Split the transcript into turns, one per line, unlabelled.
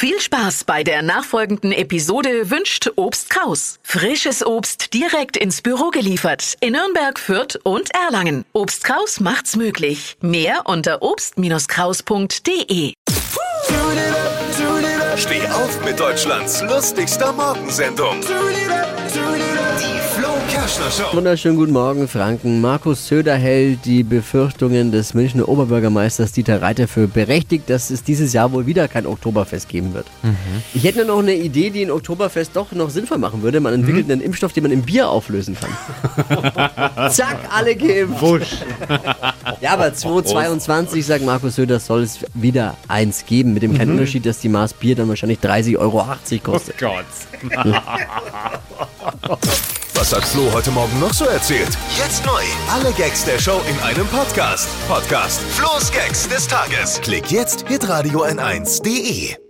Viel Spaß bei der nachfolgenden Episode wünscht Obst Kraus. Frisches Obst direkt ins Büro geliefert in Nürnberg, Fürth und Erlangen. Obst Kraus macht's möglich. Mehr unter obst-kraus.de.
Steh auf mit Deutschlands lustigster Morgensendung. Die Flo.
Wunderschönen guten Morgen, Franken. Markus Söder hält die Befürchtungen des Münchner Oberbürgermeisters Dieter Reiter für berechtigt, dass es dieses Jahr wohl wieder kein Oktoberfest geben wird. Ich hätte nur noch eine Idee, die ein Oktoberfest doch noch sinnvoll machen würde. Man entwickelt einen Impfstoff, den man im Bier auflösen kann. Zack, alle geimpft. Ja, aber 2022, sagt Markus Söder, soll es wieder eins geben. Mit dem kleinen Unterschied, dass die Maß Bier dann wahrscheinlich 30,80 Euro kostet.
Gott.
Was hat Flo heute Morgen noch so erzählt? Jetzt neu. Alle Gags der Show in einem Podcast. Podcast Flo's Gags des Tages. Klick jetzt, hitradio n1.de.